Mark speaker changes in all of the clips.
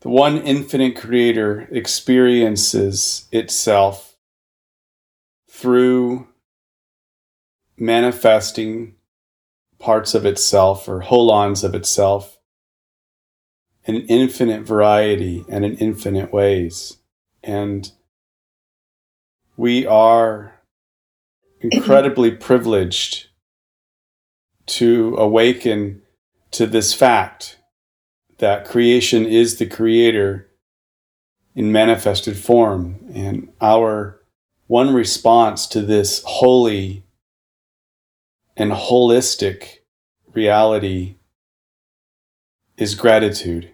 Speaker 1: the one infinite creator experiences itself through manifesting parts of itself or holons of itself in infinite variety and in infinite ways. And we are incredibly privileged to awaken to this fact that creation is the creator in manifested form. And our one response to this holy and holistic reality is gratitude.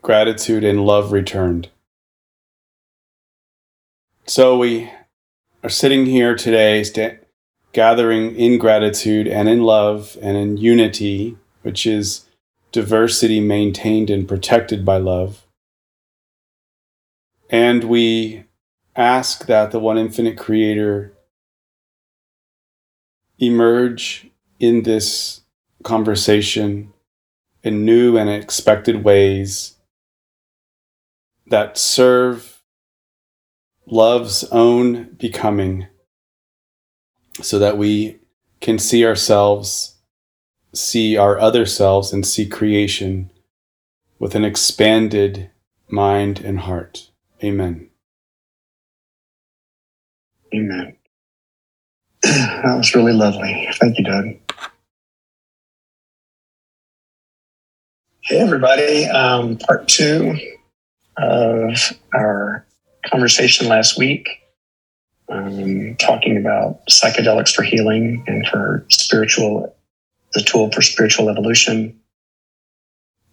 Speaker 1: Gratitude and love returned. So we are sitting here today, gathering in gratitude and in love and in unity, which is diversity maintained and protected by love. And we ask that the one infinite creator emerge in this conversation in new and expected ways that serve love's own becoming so that we can see ourselves, see our other selves, and see creation with an expanded mind and heart. Amen.
Speaker 2: Amen. That was really lovely. Thank you, Doug. Hey, everybody. Um, part two of our conversation last week, um, talking about psychedelics for healing and for spiritual, the tool for spiritual evolution.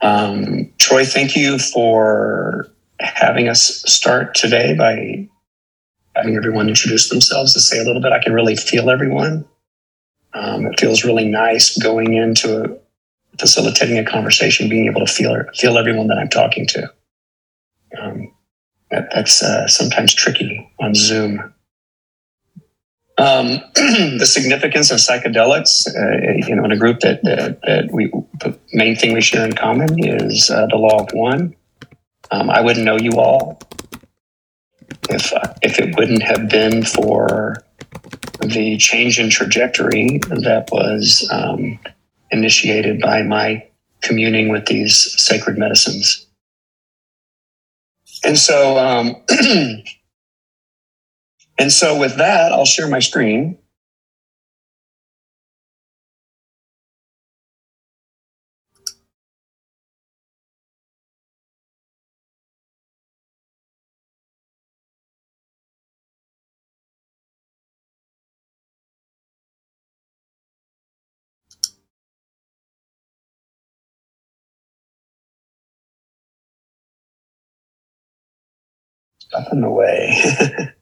Speaker 2: Um, Troy, thank you for having us start today by having everyone introduce themselves to say a little bit. I can really feel everyone. Um, it feels really nice going into facilitating a conversation, being able to feel feel everyone that I'm talking to. Um, that, that's uh, sometimes tricky on Zoom. Um, the significance of psychedelics, uh, you know, in a group that, that, that, we, the main thing we share in common is uh, the law of one. Um, I wouldn't know you all if, uh, if it wouldn't have been for the change in trajectory that was um, initiated by my communing with these sacred medicines. And so, um, and so with that, I'll share my screen. Up in the way.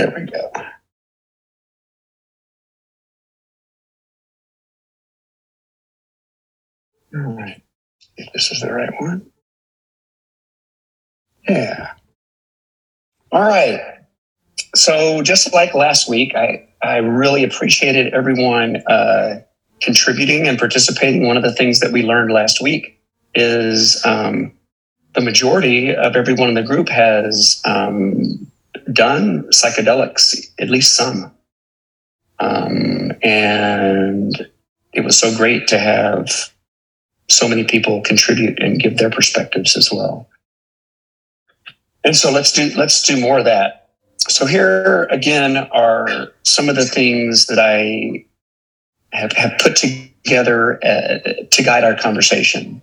Speaker 2: there we go. All right. If this is the right one. Yeah. All right. So just like last week, I, I really appreciated everyone uh, contributing and participating. One of the things that we learned last week is um, the majority of everyone in the group has um, done psychedelics, at least some. Um, and it was so great to have so many people contribute and give their perspectives as well. And so let's do let's do more of that. So here again are some of the things that I have, have put together uh, to guide our conversation.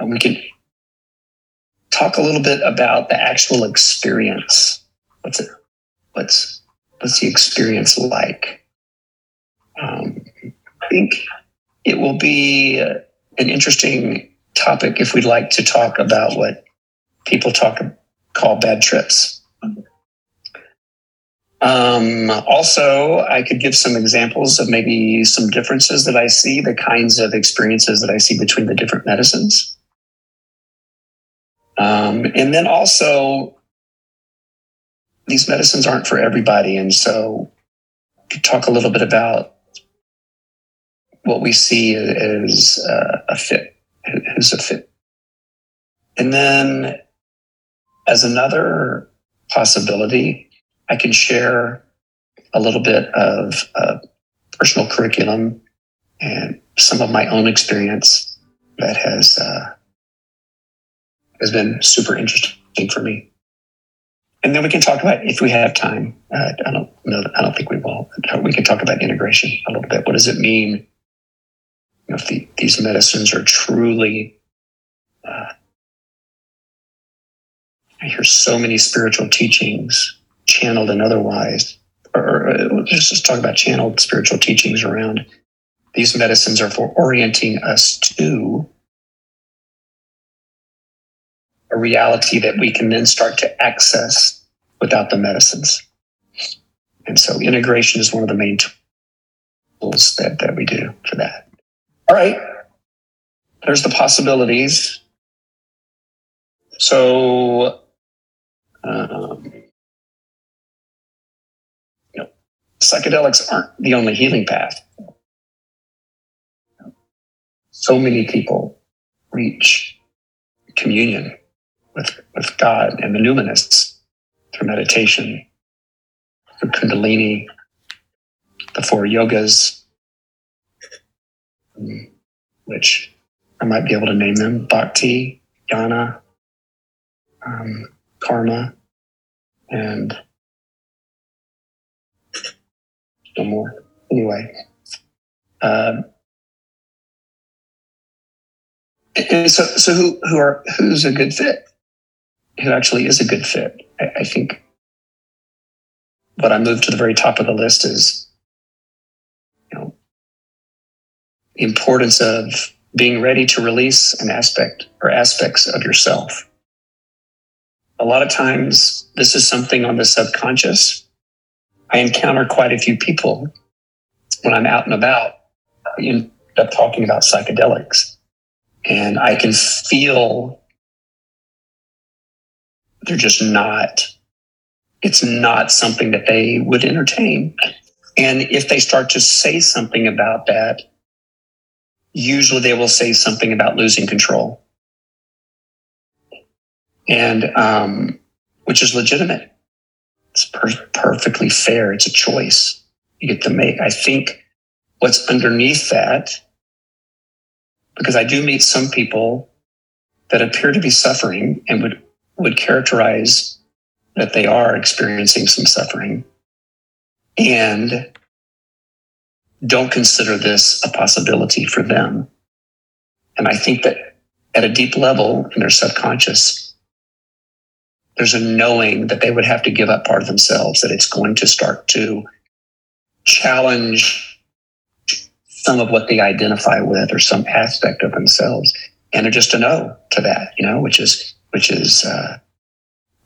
Speaker 2: Uh, we can talk a little bit about the actual experience. What's it? What's what's the experience like? Um, I think it will be an interesting topic if we'd like to talk about what people talk call bad trips. Um, also, I could give some examples of maybe some differences that I see, the kinds of experiences that I see between the different medicines. Um, and then also, these medicines aren't for everybody. And so, talk a little bit about what we see is uh, a fit, who's a fit. And then, as another possibility, I can share a little bit of uh, personal curriculum and some of my own experience that has uh, has been super interesting for me. And then we can talk about if we have time. Uh, I don't know. I don't think we will. We can talk about integration a little bit. What does it mean? You know, if the, these medicines are truly uh, I hear so many spiritual teachings, channeled and otherwise, or, or just, just talk about channeled spiritual teachings around these medicines are for orienting us to a reality that we can then start to access without the medicines. And so integration is one of the main tools that, that we do for that. All right. There's the possibilities. So, um, you know, psychedelics aren't the only healing path. So many people reach communion with, with God and the Numinous through meditation, through Kundalini, the four yogas, which I might be able to name them Bhakti, Jnana, um, Karma, and no more. Anyway, um, and so, so who, who are who's a good fit? Who actually is a good fit. I, I think what I moved to the very top of the list is, you know, the importance of being ready to release an aspect or aspects of yourself. A lot of times, this is something on the subconscious. I encounter quite a few people when I'm out and about, end up talking about psychedelics. And I can feel they're just not, it's not something that they would entertain. And if they start to say something about that, usually they will say something about losing control. And, um, which is legitimate. It's per- perfectly fair. It's a choice you get to make. I think what's underneath that, because I do meet some people that appear to be suffering and would would characterize that they are experiencing some suffering and don't consider this a possibility for them. And I think that at a deep level in their subconscious, there's a knowing that they would have to give up part of themselves, that it's going to start to challenge some of what they identify with or some aspect of themselves. And they're just a no to that, you know, which is which is uh,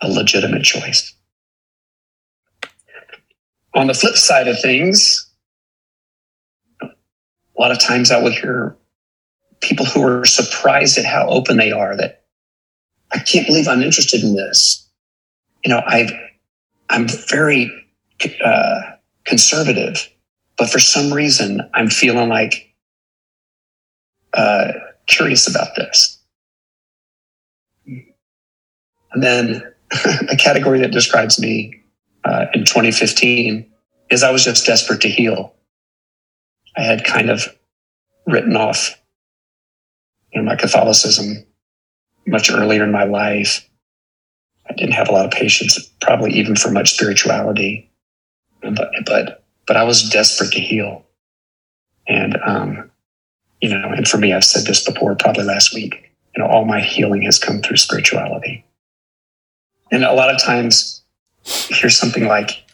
Speaker 2: a legitimate choice. On the flip side of things, a lot of times I will hear people who are surprised at how open they are that I can't believe I'm interested in this. You know, I've, I'm very uh, conservative, but for some reason I'm feeling like uh, curious about this. And then a category that describes me uh, in 2015 is I was just desperate to heal. I had kind of written off you know, my Catholicism much earlier in my life. I didn't have a lot of patience, probably even for much spirituality, but but but I was desperate to heal, and um, you know, and for me, I've said this before, probably last week. You know, all my healing has come through spirituality. And a lot of times, here's something like,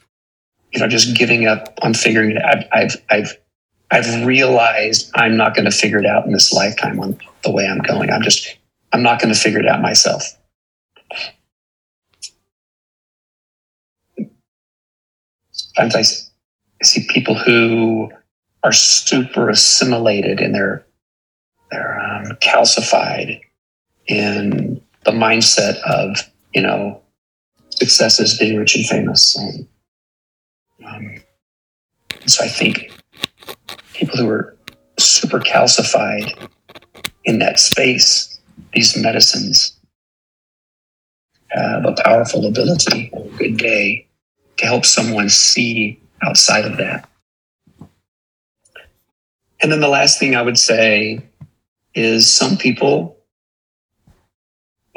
Speaker 2: you know, just giving up on figuring it out. I've, I've, I've realized I'm not going to figure it out in this lifetime on the way I'm going. I'm just, I'm not going to figure it out myself. Sometimes I see people who are super assimilated and they're they're um, calcified in the mindset of you know success is being rich and famous. And, um, so I think people who are super calcified in that space, these medicines have a powerful ability a good day to help someone see outside of that. And then the last thing I would say is some people,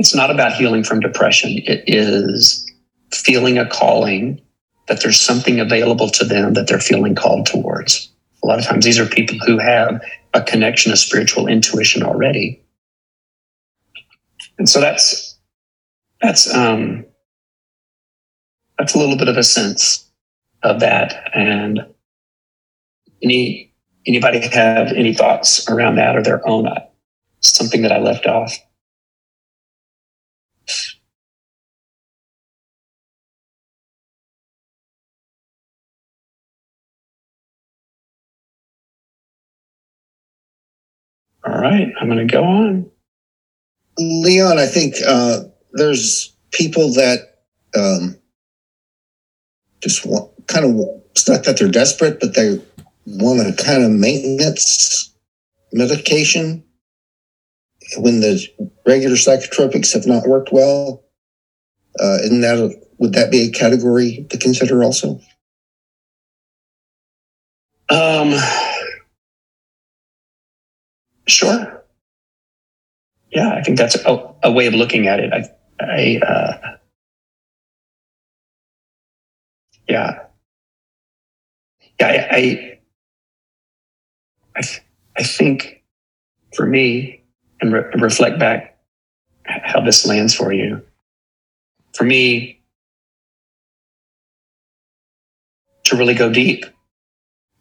Speaker 2: it's not about healing from depression. It is feeling a calling that there's something available to them that they're feeling called towards. A lot of times these are people who have a connection, a spiritual intuition already. And so that's, that's, um, that's a little bit of a sense of that. And any, anybody have any thoughts around that or their own, uh, something that I left off? All right, I'm going to go on.
Speaker 3: Leon, I think uh, there's people that um, just want kind of, it's not that they're desperate, but they want a kind of maintenance medication when the regular psychotropics have not worked well. Uh, isn't that a, would that be a category to consider also?
Speaker 2: Um, Sure. Yeah, I think that's a, a way of looking at it. I, I, uh, yeah, yeah, I, I, I, I think for me, and re- reflect back how this lands for you. For me, to really go deep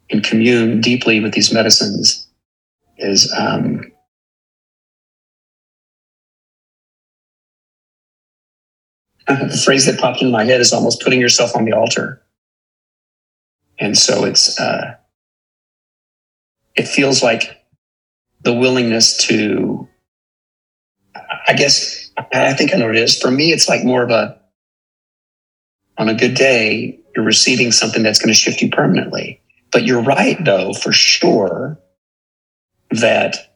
Speaker 2: and commune deeply with these medicines is um, the phrase that popped in my head is almost putting yourself on the altar. And so it's, uh, it feels like the willingness to, I guess, I think I know what it is. For me, it's like more of a, on a good day, you're receiving something that's going to shift you permanently. But you're right, though, for sure that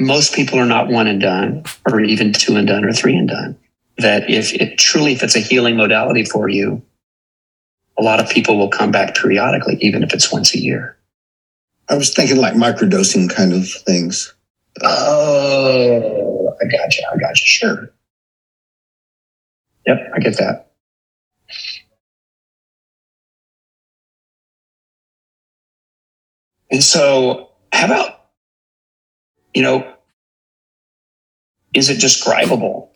Speaker 2: most people are not one and done or even two and done or three and done. That if it truly, if it's a healing modality for you, a lot of people will come back periodically, even if it's once a year.
Speaker 3: I was thinking like microdosing kind of things.
Speaker 2: Oh, I got you. I got you. Sure. Yep, I get that. And so, how about you know, is it describable?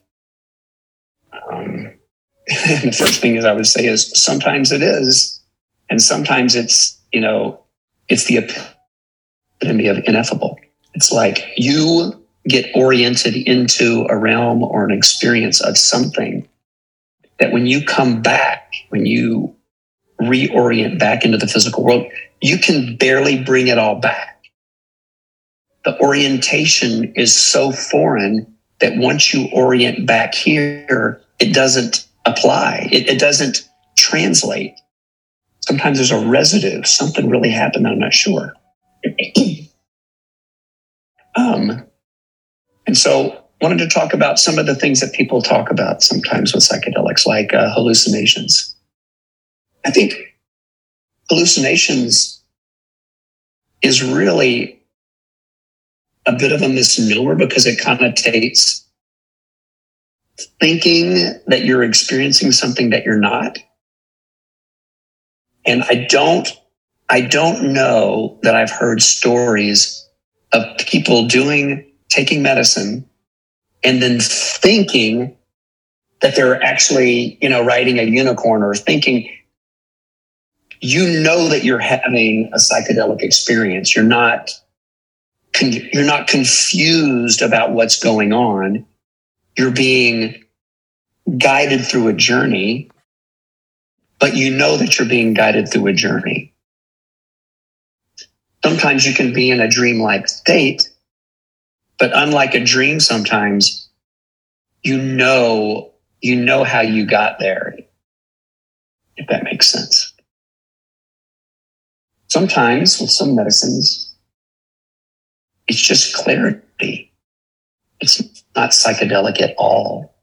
Speaker 2: Um, the first thing is I would say is sometimes it is, and sometimes it's you know it's the epitome of ineffable. It's like you get oriented into a realm or an experience of something that when you come back, when you reorient back into the physical world, you can barely bring it all back the orientation is so foreign that once you orient back here, it doesn't apply. It, it doesn't translate. Sometimes there's a residue. Something really happened. I'm not sure. um, and so wanted to talk about some of the things that people talk about sometimes with psychedelics, like uh, hallucinations. I think hallucinations is really a bit of a misnomer because it connotates thinking that you're experiencing something that you're not. And I don't, I don't know that I've heard stories of people doing, taking medicine and then thinking that they're actually, you know, riding a unicorn or thinking you know that you're having a psychedelic experience. You're not you're not confused about what's going on. You're being guided through a journey, but you know that you're being guided through a journey. Sometimes you can be in a dreamlike state, but unlike a dream, sometimes you know, you know how you got there, if that makes sense. Sometimes with some medicines, It's just clarity. It's not psychedelic at all.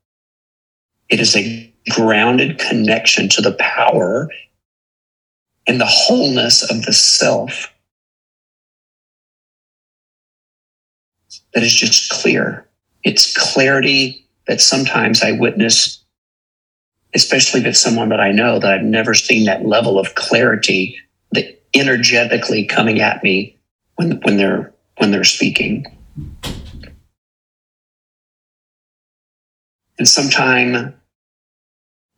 Speaker 2: It is a grounded connection to the power and the wholeness of the self that is just clear. It's clarity that sometimes I witness, especially it's someone that I know that I've never seen that level of clarity that energetically coming at me when, when they're when they're speaking. And sometimes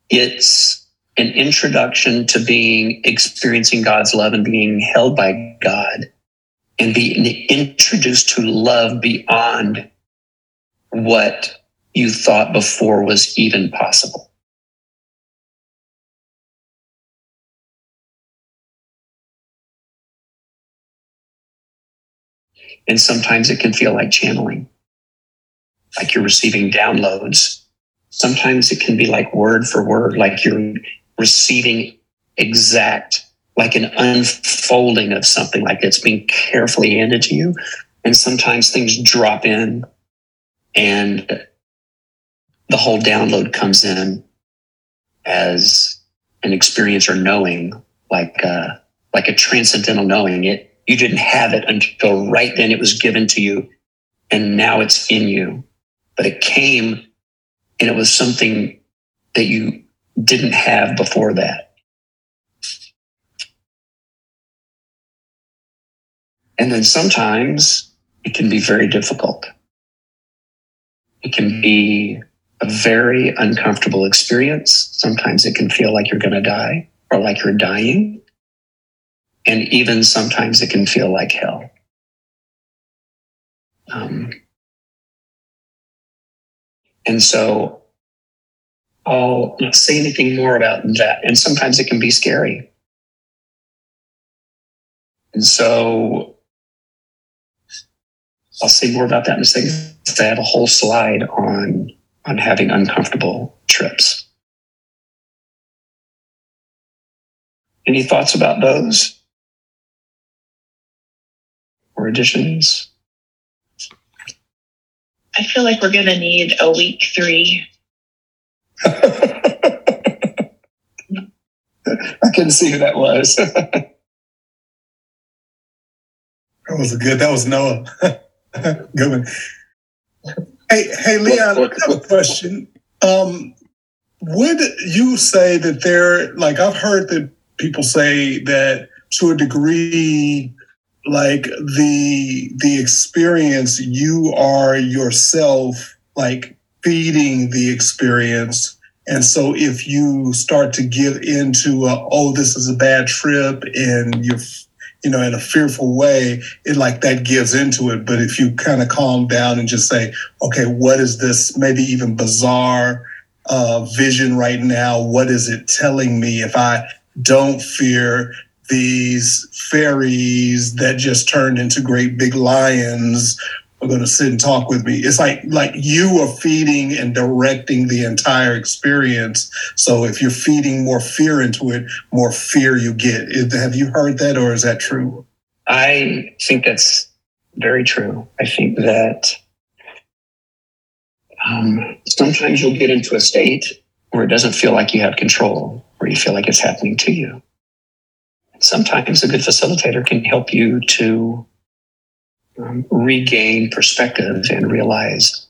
Speaker 2: it's an introduction to being experiencing God's love and being held by God and be introduced to love beyond what you thought before was even possible. And sometimes it can feel like channeling, like you're receiving downloads. Sometimes it can be like word for word, like you're receiving exact, like an unfolding of something, like it's being carefully handed to you. And sometimes things drop in and the whole download comes in as an experience or knowing, like, uh, like a transcendental knowing. It you didn't have it until right then it was given to you and now it's in you. But it came and it was something that you didn't have before that. And then sometimes it can be very difficult. It can be a very uncomfortable experience. Sometimes it can feel like you're going to die or like you're dying. And even sometimes it can feel like hell. Um, and so I'll not say anything more about that. And sometimes it can be scary. And so I'll say more about that in a second. I have a whole slide on on having uncomfortable trips. Any thoughts about those? Or additions?
Speaker 4: I feel like we're going to need a week three.
Speaker 2: I couldn't see who that was.
Speaker 5: that was good. That was Noah. good one. Hey, hey, Leon, I have a question. Um, would you say that there, like, I've heard that people say that to a degree, like the the experience, you are yourself, like feeding the experience. And so if you start to give into, a, oh, this is a bad trip, and you're you know, in a fearful way, it like that gives into it. But if you kind of calm down and just say, okay, what is this maybe even bizarre uh, vision right now? What is it telling me if I don't fear these fairies that just turned into great big lions are going to sit and talk with me. It's like like you are feeding and directing the entire experience. So if you're feeding more fear into it, more fear you get. Have you heard that, or is that true?
Speaker 2: I think that's very true. I think that um, sometimes you'll get into a state where it doesn't feel like you have control, where you feel like it's happening to you. Sometimes a good facilitator can help you to um, regain perspective and realize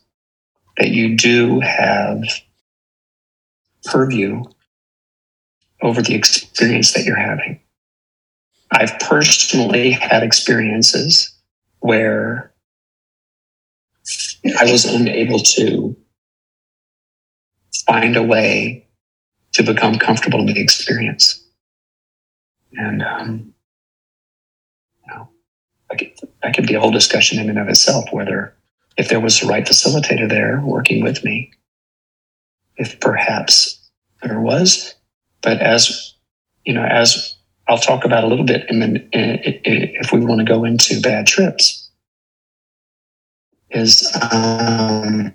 Speaker 2: that you do have purview over the experience that you're having. I've personally had experiences where I was unable to find a way to become comfortable in the experience. And um, that could be a whole discussion in and of itself, whether if there was the right facilitator there working with me, if perhaps there was, but as you know, as I'll talk about a little bit, and then if we want to go into bad trips, is um,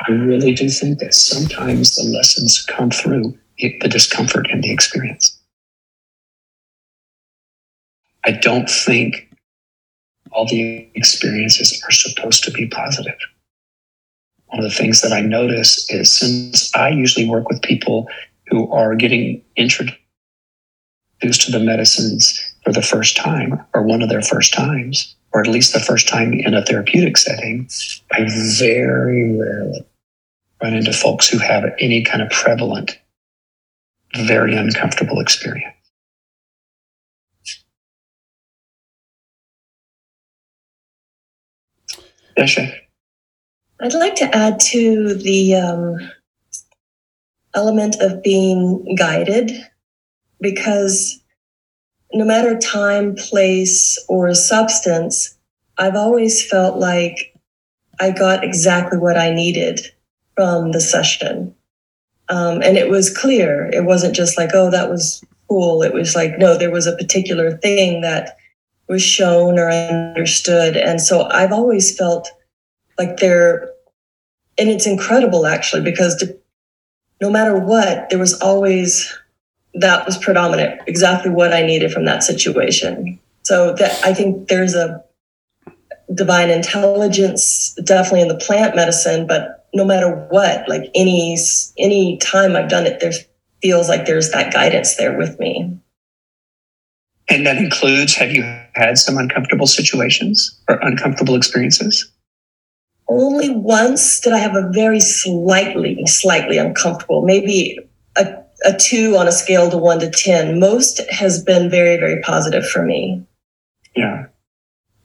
Speaker 2: I really do think that sometimes the lessons come through the discomfort and the experience. I don't think all the experiences are supposed to be positive. One of the things that I notice is since I usually work with people who are getting introduced to the medicines for the first time or one of their first times, or at least the first time in a therapeutic setting, I very rarely run into folks who have any kind of prevalent, very uncomfortable experience. Yes,
Speaker 6: I'd like to add to the um, element of being guided because no matter time, place, or substance, I've always felt like I got exactly what I needed from the session. Um, and it was clear. It wasn't just like, oh, that was cool. It was like, no, there was a particular thing that was shown or understood. And so I've always felt like there, and it's incredible actually, because no matter what, there was always that was predominant, exactly what I needed from that situation. So that I think there's a divine intelligence definitely in the plant medicine, but no matter what, like any any time I've done it, there feels like there's that guidance there with me.
Speaker 2: And that includes have you had some uncomfortable situations or uncomfortable experiences?
Speaker 6: Only once did I have a very slightly, slightly uncomfortable, maybe a, a two on a scale to one to 10. Most has been very, very positive for me.
Speaker 2: Yeah,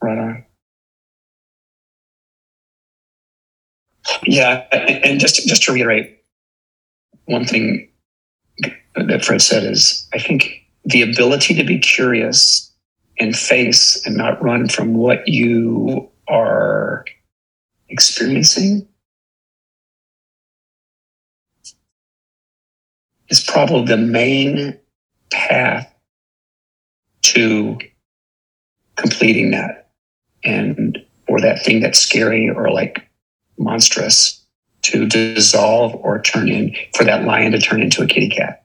Speaker 2: right on. Yeah, and just just to reiterate, one thing that Fred said is, I think the ability to be curious and face and not run from what you are experiencing is probably the main path to completing that and or that thing that's scary or like monstrous to dissolve or turn in for that lion to turn into a kitty cat.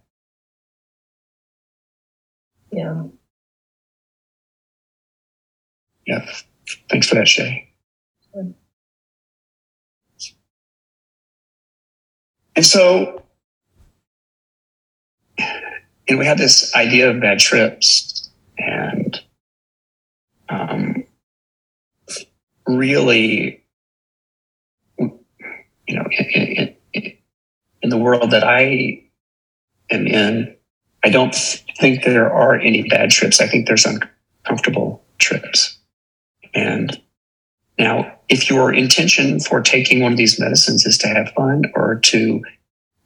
Speaker 6: Yeah.
Speaker 2: Yeah. Thanks for that, Shay. And so, and we had this idea of bad trips and um, really you know, in, in, in the world that I am in, I don't think there are any bad trips. I think there's uncomfortable trips. And now, if your intention for taking one of these medicines is to have fun or to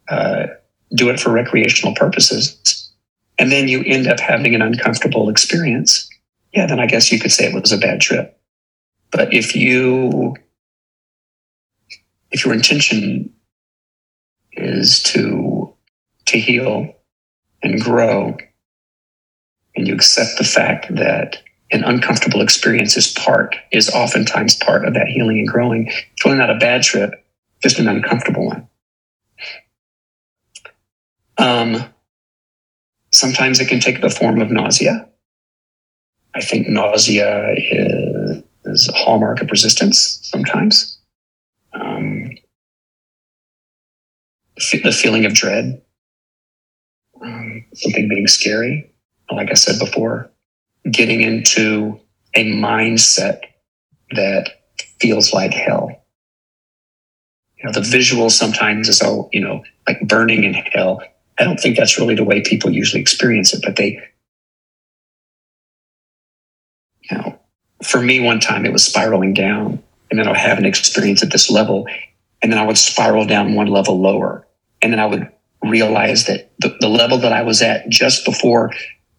Speaker 2: uh, do it for recreational purposes, and then you end up having an uncomfortable experience, yeah, then I guess you could say it was a bad trip. But if you if your intention is to to heal and grow and you accept the fact that an uncomfortable experience is part is oftentimes part of that healing and growing. It's really not a bad trip just an uncomfortable one. Um, sometimes it can take the form of nausea. I think nausea is, is a hallmark of resistance sometimes. Um, the feeling of dread, um, something being scary. Like I said before, getting into a mindset that feels like hell. You know, the visual sometimes is all, you know, like burning in hell. I don't think that's really the way people usually experience it, but they, you know, for me, one time it was spiraling down and then I would have an experience at this level, and then I would spiral down one level lower, and then I would realize that the, the level that I was at just before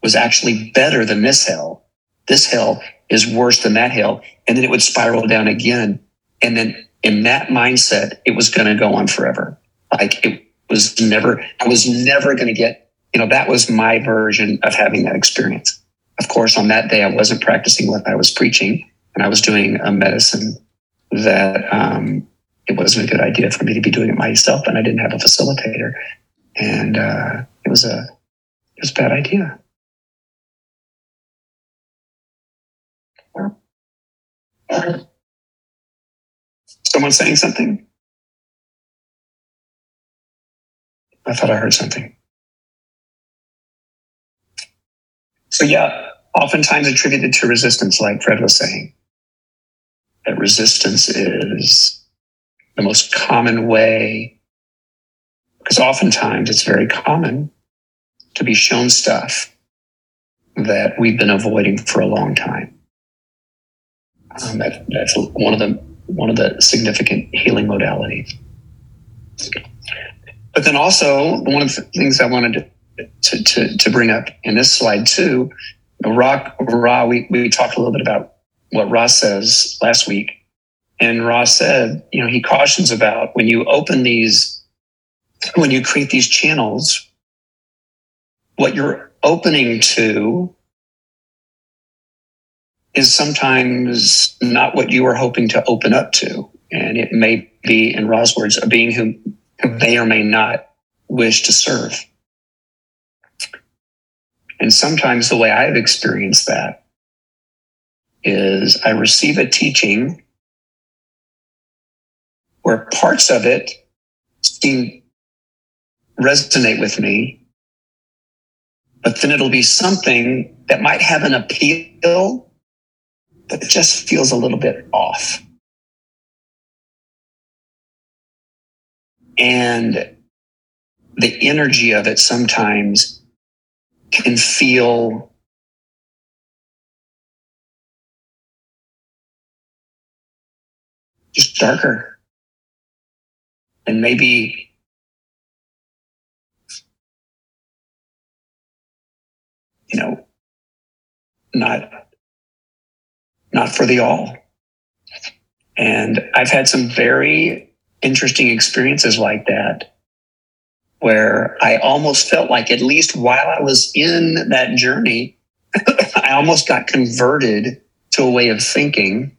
Speaker 2: was actually better than this hell. This hell is worse than that hell, and then it would spiral down again, and then in that mindset, it was going to go on forever. Like it was never, I was never going to get, you know, that was my version of having that experience. Of course, on that day, I wasn't practicing what I was preaching and I was doing a medicine that um, it wasn't a good idea for me to be doing it myself, and I didn't have a facilitator, and uh, it was a it was a bad idea. Someone saying something? I thought I heard something. So, yeah, oftentimes attributed to resistance, like Fred was saying. That resistance is the most common way, because oftentimes it's very common to be shown stuff that we've been avoiding for a long time. Um, that, that's one of the one of the significant healing modalities. But then also one of the things I wanted to to, to, bring up in this slide too, Ra, Ra we, we talked a little bit about what Ra says last week. And Ra said, you know, he cautions about when you open these, when you create these channels, what you're opening to is sometimes not what you were hoping to open up to. And it may be, in Ra's words, a being who may or may not wish to serve. And sometimes the way I've experienced that is I receive a teaching where parts of it seem resonate with me, but then it'll be something that might have an appeal that just feels a little bit off. And the energy of it sometimes can feel just darker. And maybe you know, not not for the all. And I've had some very interesting experiences like that where I almost felt like, at least while I was in that journey, I almost got converted to a way of thinking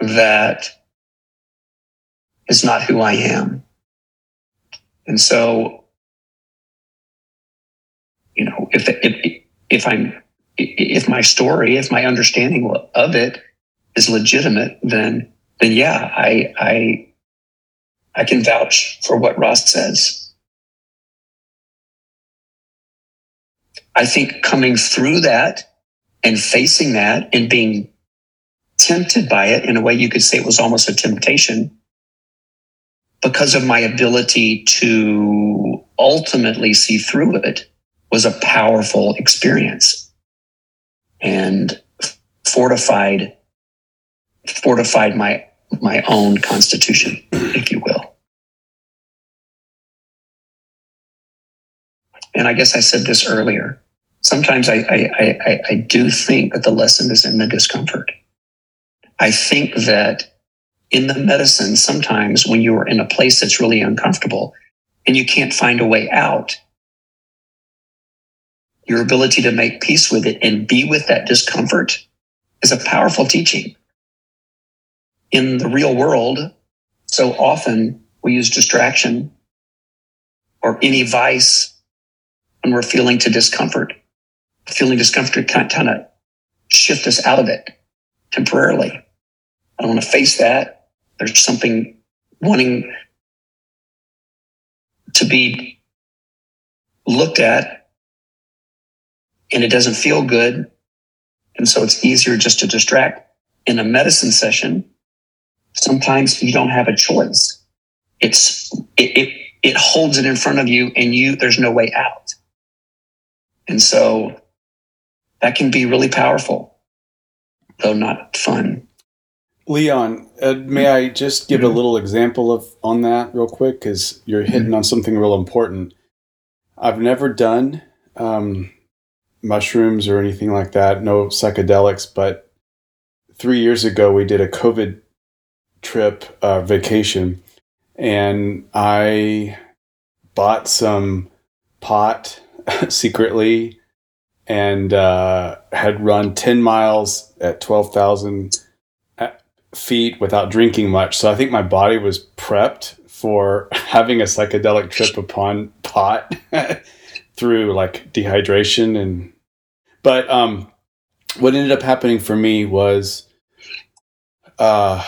Speaker 2: that is not who I am. And so, you know, if, if, if I'm if my story, if my understanding of it is legitimate, then then yeah, I I I can vouch for what Ra says. I think coming through that and facing that and being tempted by it in a way you could say it was almost a temptation because of my ability to ultimately see through it was a powerful experience and fortified fortified my my own constitution, if you will. And I guess I said this earlier. Sometimes I, I, I, I do think that the lesson is in the discomfort. I think that in the medicine, sometimes when you are in a place that's really uncomfortable and you can't find a way out, your ability to make peace with it and be with that discomfort is a powerful teaching. In the real world, so often we use distraction or any vice when we're feeling to discomfort. Feeling discomfort can kind of shift us out of it temporarily. I don't want to face that. There's something wanting to be looked at and it doesn't feel good. And so it's easier just to distract. In a medicine session, sometimes you don't have a choice. It's, it, it, it holds it in front of you and you, there's no way out. And so that can be really powerful, though not fun.
Speaker 1: Leon, uh, may I just give a little example of on that real quick? Because you're hitting on something real important. I've never done um, mushrooms or anything like that, no psychedelics. But three years ago, we did a COVID trip uh, vacation, and I bought some pot secretly and uh, had run 10 miles at 12,000 uh, feet without drinking much. So I think my body was prepped for having a psychedelic trip upon pot through like dehydration and but um what ended up happening for me was uh,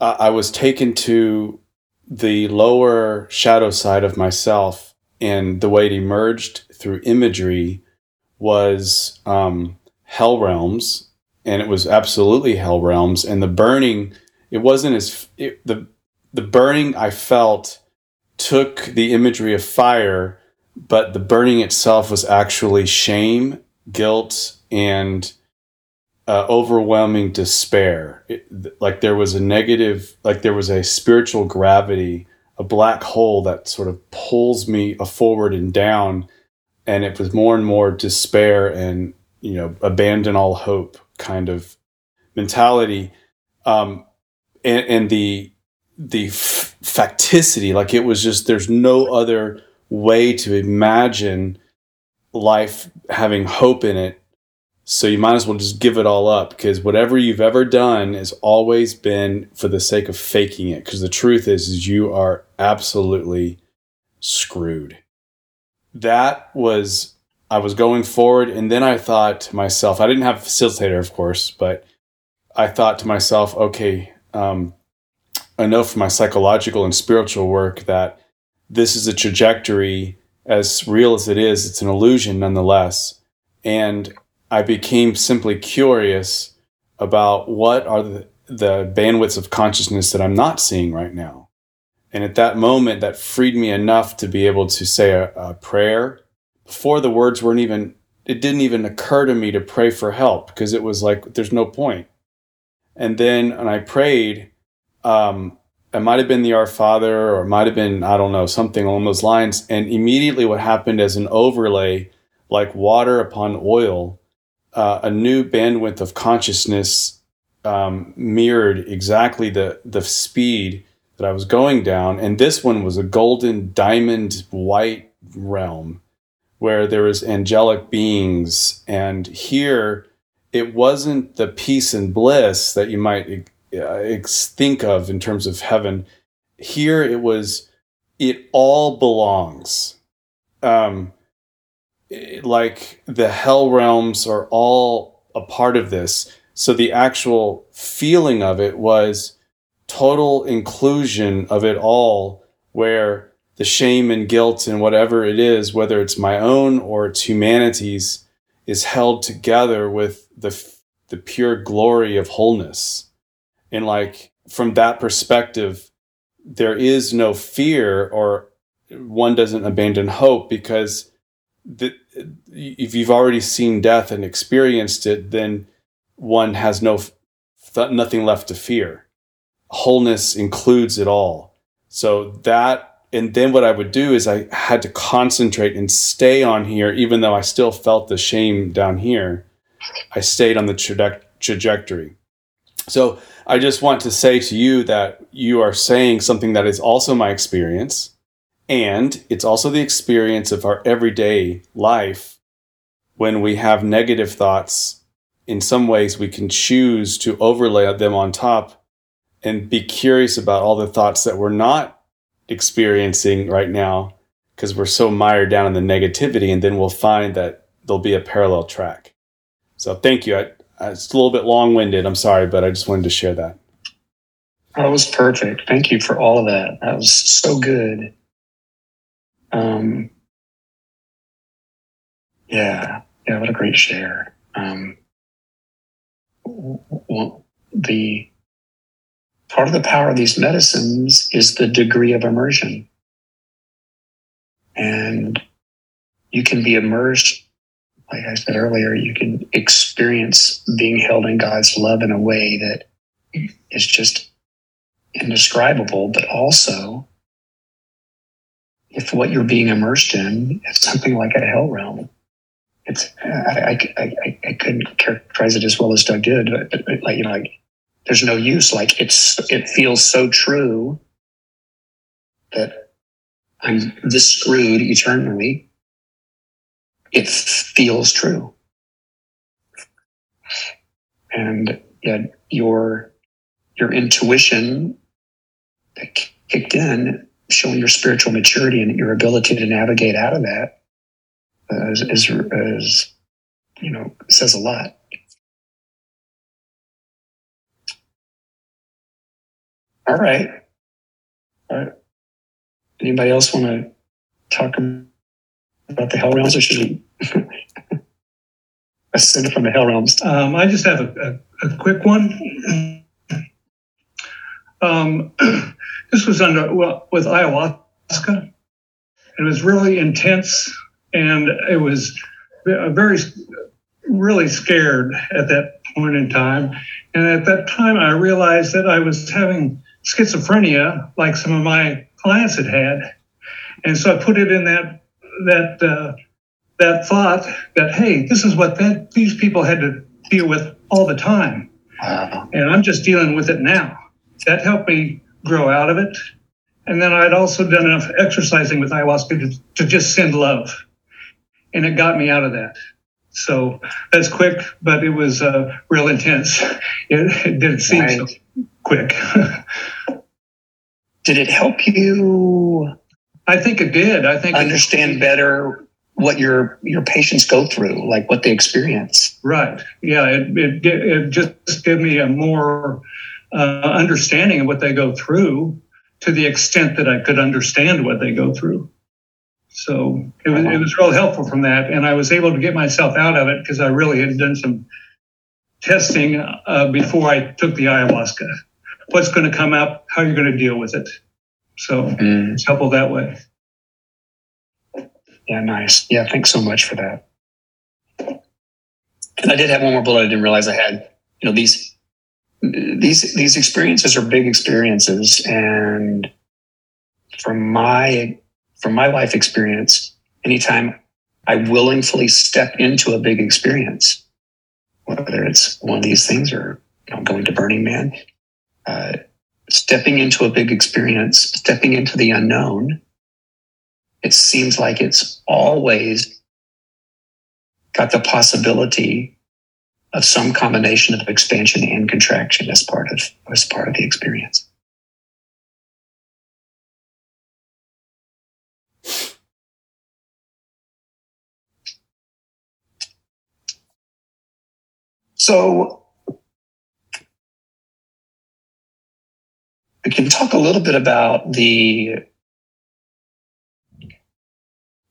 Speaker 1: I was taken to the lower shadow side of myself, and the way it emerged through imagery was um, hell realms, and it was absolutely hell realms. And the burning, it wasn't as it, the the burning I felt took the imagery of fire, but the burning itself was actually shame, guilt, and uh, overwhelming despair. It, like there was a negative, like there was a spiritual gravity, a black hole that sort of pulls me forward and down. And it was more and more despair and, you know, abandon all hope kind of mentality. Um, and, and the, the f- facticity, like it was just, there's no other way to imagine life having hope in it so you might as well just give it all up because whatever you've ever done has always been for the sake of faking it. Because the truth is, is you are absolutely screwed. That was I was going forward, and then I thought to myself, I didn't have a facilitator, of course, but I thought to myself, okay, um, I know from my psychological and spiritual work that this is a trajectory, as real as it is, it's an illusion nonetheless. And I became simply curious about what are the, the bandwidths of consciousness that I'm not seeing right now. And at that moment, that freed me enough to be able to say a, a prayer. Before the words weren't even, it didn't even occur to me to pray for help because it was like, there's no point. And then and I prayed, um, it might have been the Our Father or it might have been, I don't know, something along those lines. And immediately what happened as an overlay, like water upon oil, uh, a new bandwidth of consciousness um, mirrored exactly the the speed that I was going down, and this one was a golden diamond white realm where there was angelic beings, and here it wasn't the peace and bliss that you might uh, think of in terms of heaven. Here it was, it all belongs. Um, like the hell realms are all a part of this. So the actual feeling of it was total inclusion of it all, where the shame and guilt and whatever it is, whether it's my own or it's humanity's, is held together with the the pure glory of wholeness. And like from that perspective, there is no fear or one doesn't abandon hope because the, if you've already seen death and experienced it, then one has no th- nothing left to fear. Wholeness includes it all. So that, and then what I would do is I had to concentrate and stay on here, even though I still felt the shame down here. I stayed on the traje- trajectory. So I just want to say to you that you are saying something that is also my experience and it's also the experience of our everyday life when we have negative thoughts. In some ways, we can choose to overlay them on top and be curious about all the thoughts that we're not experiencing right now because we're so mired down in the negativity. And then we'll find that there'll be a parallel track. So thank you. I, it's a little bit long winded. I'm sorry, but I just wanted to share that.
Speaker 2: That was perfect. Thank you for all of that. That was so good. Um, yeah, yeah, what a great share. Um, the part of the power of these medicines is the degree of immersion. And you can be immersed, like I said earlier, you can experience being held in God's love in a way that is just indescribable, but also if what you're being immersed in is something like a hell realm, it's I, I, I, I couldn't characterize it as well as Doug did, but, but like you know, like there's no use. Like it's it feels so true that I'm this screwed eternally. It feels true, and yet your your intuition that kicked in showing your spiritual maturity and your ability to navigate out of that uh, is, is, is, you know, says a lot. All right. All right. Anybody else want to talk about the hell realms, or should we ascend from the hell realms?
Speaker 7: Um, I just have a, a, a quick one. Um, this was under well, with ayahuasca. It was really intense, and it was very, really scared at that point in time. And at that time, I realized that I was having schizophrenia, like some of my clients had had, and so I put it in that that uh, that thought that hey, this is what that, these people had to deal with all the time,
Speaker 2: Wow.
Speaker 7: and I'm just dealing with it now. That helped me grow out of it. And then I'd also done enough exercising with ayahuasca to, to just send love, and it got me out of that. So that's quick, but it was uh, real intense. It, it didn't seem so quick.
Speaker 2: Did it help you
Speaker 7: I think it did. I think it-
Speaker 2: understand better what your your patients go through, like what they experience?
Speaker 7: Right. Yeah. It, it, it just gave me a more uh, understanding of what they go through to the extent that I could understand what they go through. So it was, it was real helpful from that. And I was able to get myself out of it because I really had done some testing uh, before I took the ayahuasca. What's going to come up? How are you're going to deal with it. So it's helpful that way.
Speaker 2: Yeah, nice. Yeah, thanks so much for that. And I did have one more bullet I didn't realize I had. You know, these these these experiences are big experiences, and from my from my life experience, anytime I willingly step into a big experience, whether it's one of these things or you know, going to Burning Man, uh, stepping into a big experience, stepping into the unknown, it seems like it's always got the possibility of some combination of expansion and contraction as part of as part of the experience. So we can talk a little bit about the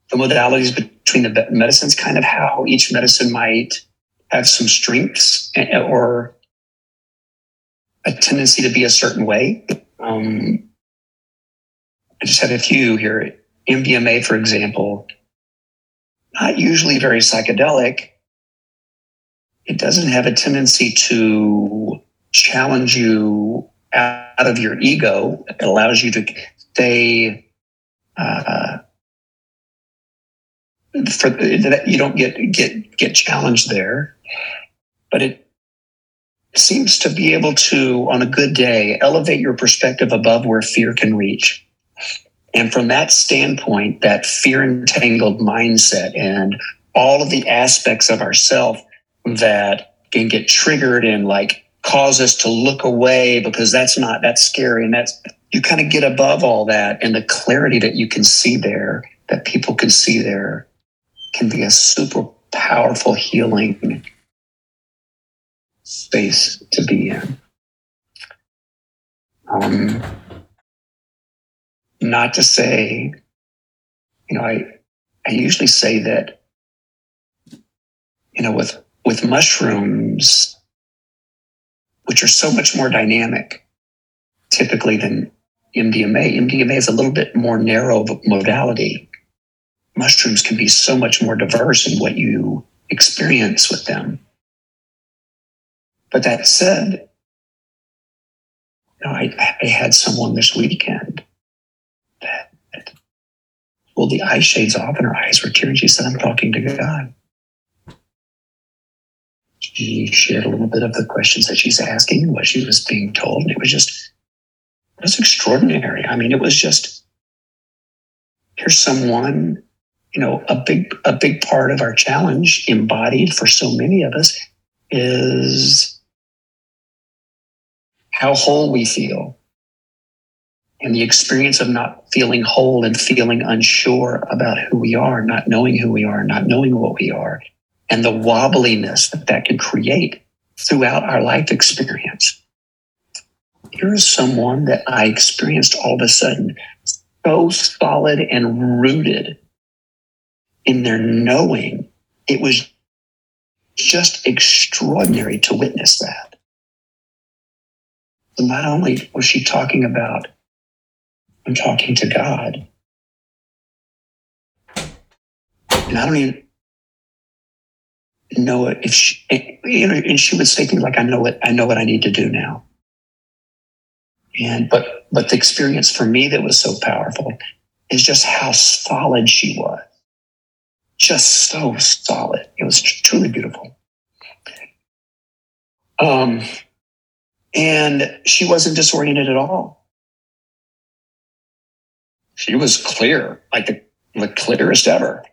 Speaker 2: the modalities between the medicines, kind of how each medicine might have some strengths eh, or a tendency to be a certain way. Um, I just had a few here. MDMA, for example, not usually very psychedelic. It doesn't have a tendency to challenge you out of your ego. It allows you to stay uh, for that you don't get get get challenged there but it seems to be able to on a good day elevate your perspective above where fear can reach and from that standpoint that fear entangled mindset and all of the aspects of ourself that can get triggered and like cause us to look away because that's not that's scary and that's you kind of get above all that and the clarity that you can see there that people can see there can be a super powerful healing space to be in. Um, not to say, you know, I I usually say that, you know, with with mushrooms, which are so much more dynamic, typically than MDMA. MDMA is a little bit more narrow modality mushrooms can be so much more diverse in what you experience with them. But that said, you know, I, I had someone this weekend that, pulled the eye shades off and her eyes were tearing. She said, I'm talking to God. She shared a little bit of the questions that she's asking and what she was being told. And it was just, it was extraordinary. I mean, it was just, here's someone you know a big a big part of our challenge embodied for so many of us is how whole we feel and the experience of not feeling whole and feeling unsure about who we are not knowing who we are not knowing what we are and the wobbliness that that can create throughout our life experience here's someone that I experienced all of a sudden so solid and rooted in their knowing. It was just extraordinary to witness that. So not only was she talking about, I'm talking to God, and I don't even know it if she, you know, and she would say things like, I know what, I know what I need to do now. And, but, but the experience for me that was so powerful is just how solid she was. Just so solid. It was truly beautiful. Um, and she wasn't disoriented at all. She was clear, like the, the clearest ever.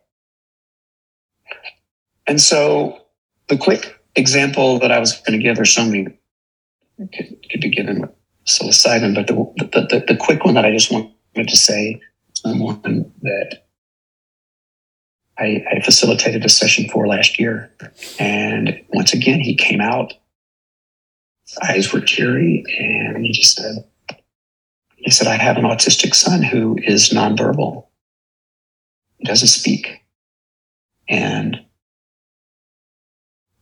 Speaker 2: And so the quick example that I was going to give, there's so many could, could be given with psilocybin, but the, the, the, the quick one that I just wanted to say, someone that I, I facilitated a session for last year. And once again, he came out, his eyes were teary, and he just said, he said, I have an autistic son who is nonverbal. He doesn't speak. And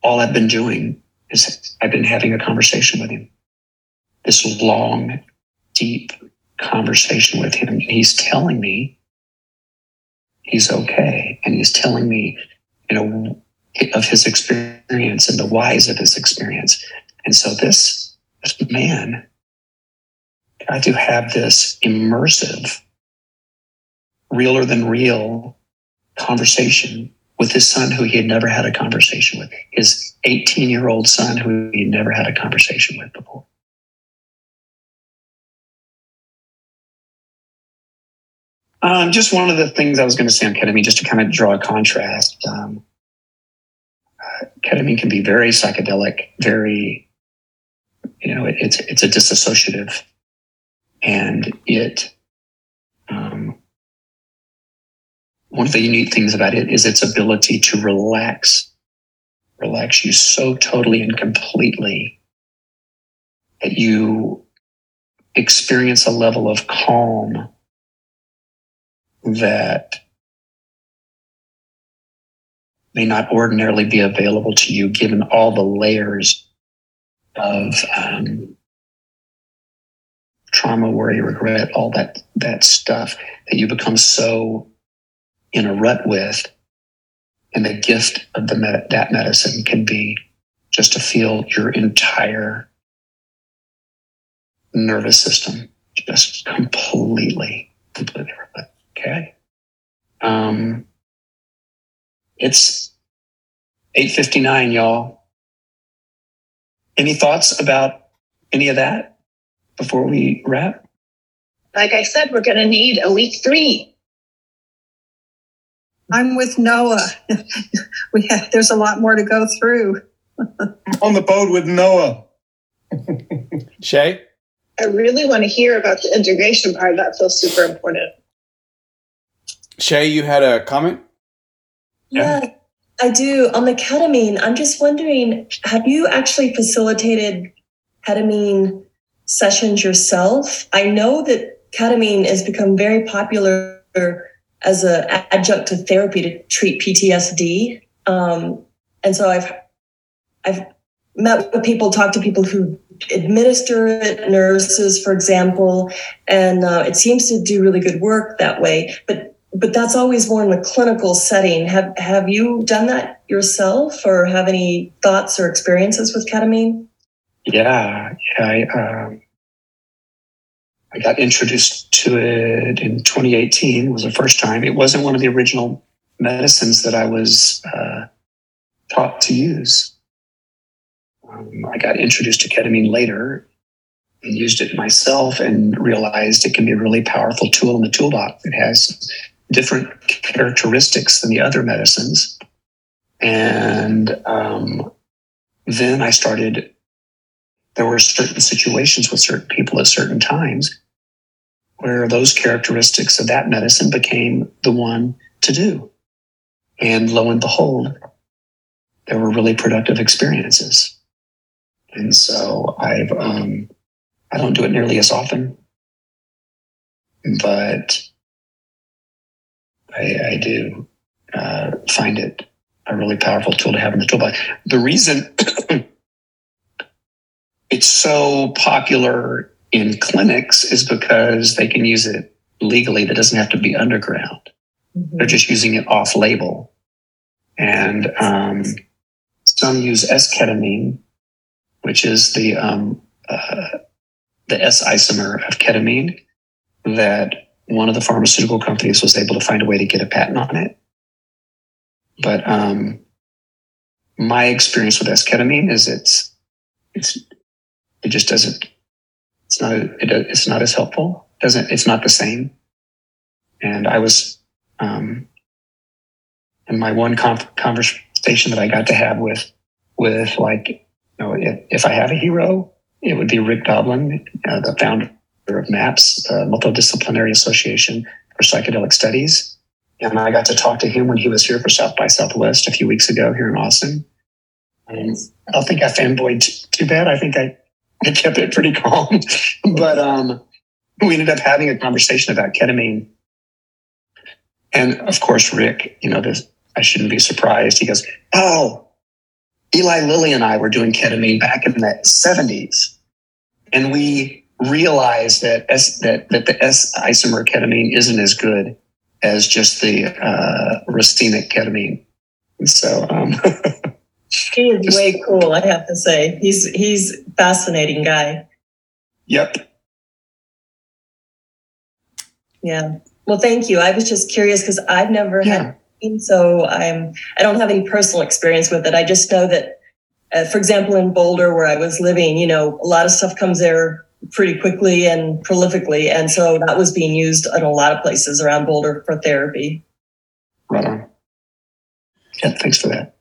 Speaker 2: all I've been doing is I've been having a conversation with him. This long, deep conversation with him. He's telling me he's okay. And he's telling me, you know, of his experience and the whys of his experience. And so this, this man got to have this immersive, realer than real conversation with his son who he had never had a conversation with, his 18 year old son who he had never had a conversation with before. Um, just one of the things I was going to say on ketamine, just to kind of draw a contrast. Um, uh, ketamine can be very psychedelic, very, you know, it, it's it's a disassociative, and it one of the unique things about it is its ability to relax, relax you so totally and completely that you experience a level of calm that may not ordinarily be available to you given all the layers of um, trauma, worry, regret, all that that stuff that you become so in a rut with. And the gift of the med- that medicine can be just to feel your entire nervous system just completely, completely Okay. Um, it's 8.59, y'all. Any thoughts about any of that before we wrap?
Speaker 4: Like I said, we're going to need a week three.
Speaker 8: I'm with Noah. we have, there's a lot more to go through.
Speaker 5: On the boat with Noah.
Speaker 1: Shay?
Speaker 4: I really want to hear about the integration part. That feels super important.
Speaker 1: Shay, you had a comment?
Speaker 6: Yeah, I do. On the ketamine, I'm just wondering have you actually facilitated ketamine sessions yourself? I know that ketamine has become very popular as an adjunct to therapy to treat PTSD. Um, and so I've I've met with people, talked to people who administer it, nurses, for example, and uh, it seems to do really good work that way. But but that's always more in a clinical setting. Have have you done that yourself, or have any thoughts or experiences with ketamine?
Speaker 2: Yeah, yeah. I, um, I got introduced to it in 2018. Was the first time. It wasn't one of the original medicines that I was uh, taught to use. Um, I got introduced to ketamine later and used it myself and realized it can be a really powerful tool in the toolbox. It has different characteristics than the other medicines. And um, then I started, there were certain situations with certain people at certain times where those characteristics of that medicine became the one to do. And lo and behold, there were really productive experiences. And so I've um, I don't do it nearly as often, but I, I do uh, find it a really powerful tool to have in the toolbox. The reason it's so popular in clinics is because they can use it legally. That doesn't have to be underground. They're just using it off label. And um, some use S-ketamine, which is the um, uh, the S isomer of ketamine that one of the pharmaceutical companies was able to find a way to get a patent on it. But um, my experience with S-ketamine is it's it's it just doesn't it's not it, it's not as helpful. Doesn't it's not the same. And I was um, in my one con- conversation that I got to have with with like you know if, if I have a hero, it would be Rick Doblin, uh, the founder of MAPS, the Multidisciplinary Association for Psychedelic Studies. And I got to talk to him when he was here for South by Southwest a few weeks ago here in Austin. And I don't think I fanboyed t- too bad. I think I, I kept it pretty calm. but um, we ended up having a conversation about ketamine. And of course, Rick, you know, this, I shouldn't be surprised. He goes, Oh, Eli Lilly and I were doing ketamine back in the 70s. And we realized that S, that, that the S isomer ketamine isn't as good as just the uh, racemic ketamine. And so, um,
Speaker 6: He is way cool, I have to say. He's he's fascinating guy.
Speaker 2: yep.
Speaker 6: Yeah. Well, thank you. I was just curious because I've never
Speaker 2: Yeah.
Speaker 6: had so I'm I don't have any personal experience with it. I just know that, uh, for example, in Boulder where I was living, you know, a lot of stuff comes there pretty quickly and prolifically, and so that was being used in a lot of places around Boulder for therapy.
Speaker 2: Right on. Yeah, thanks for that.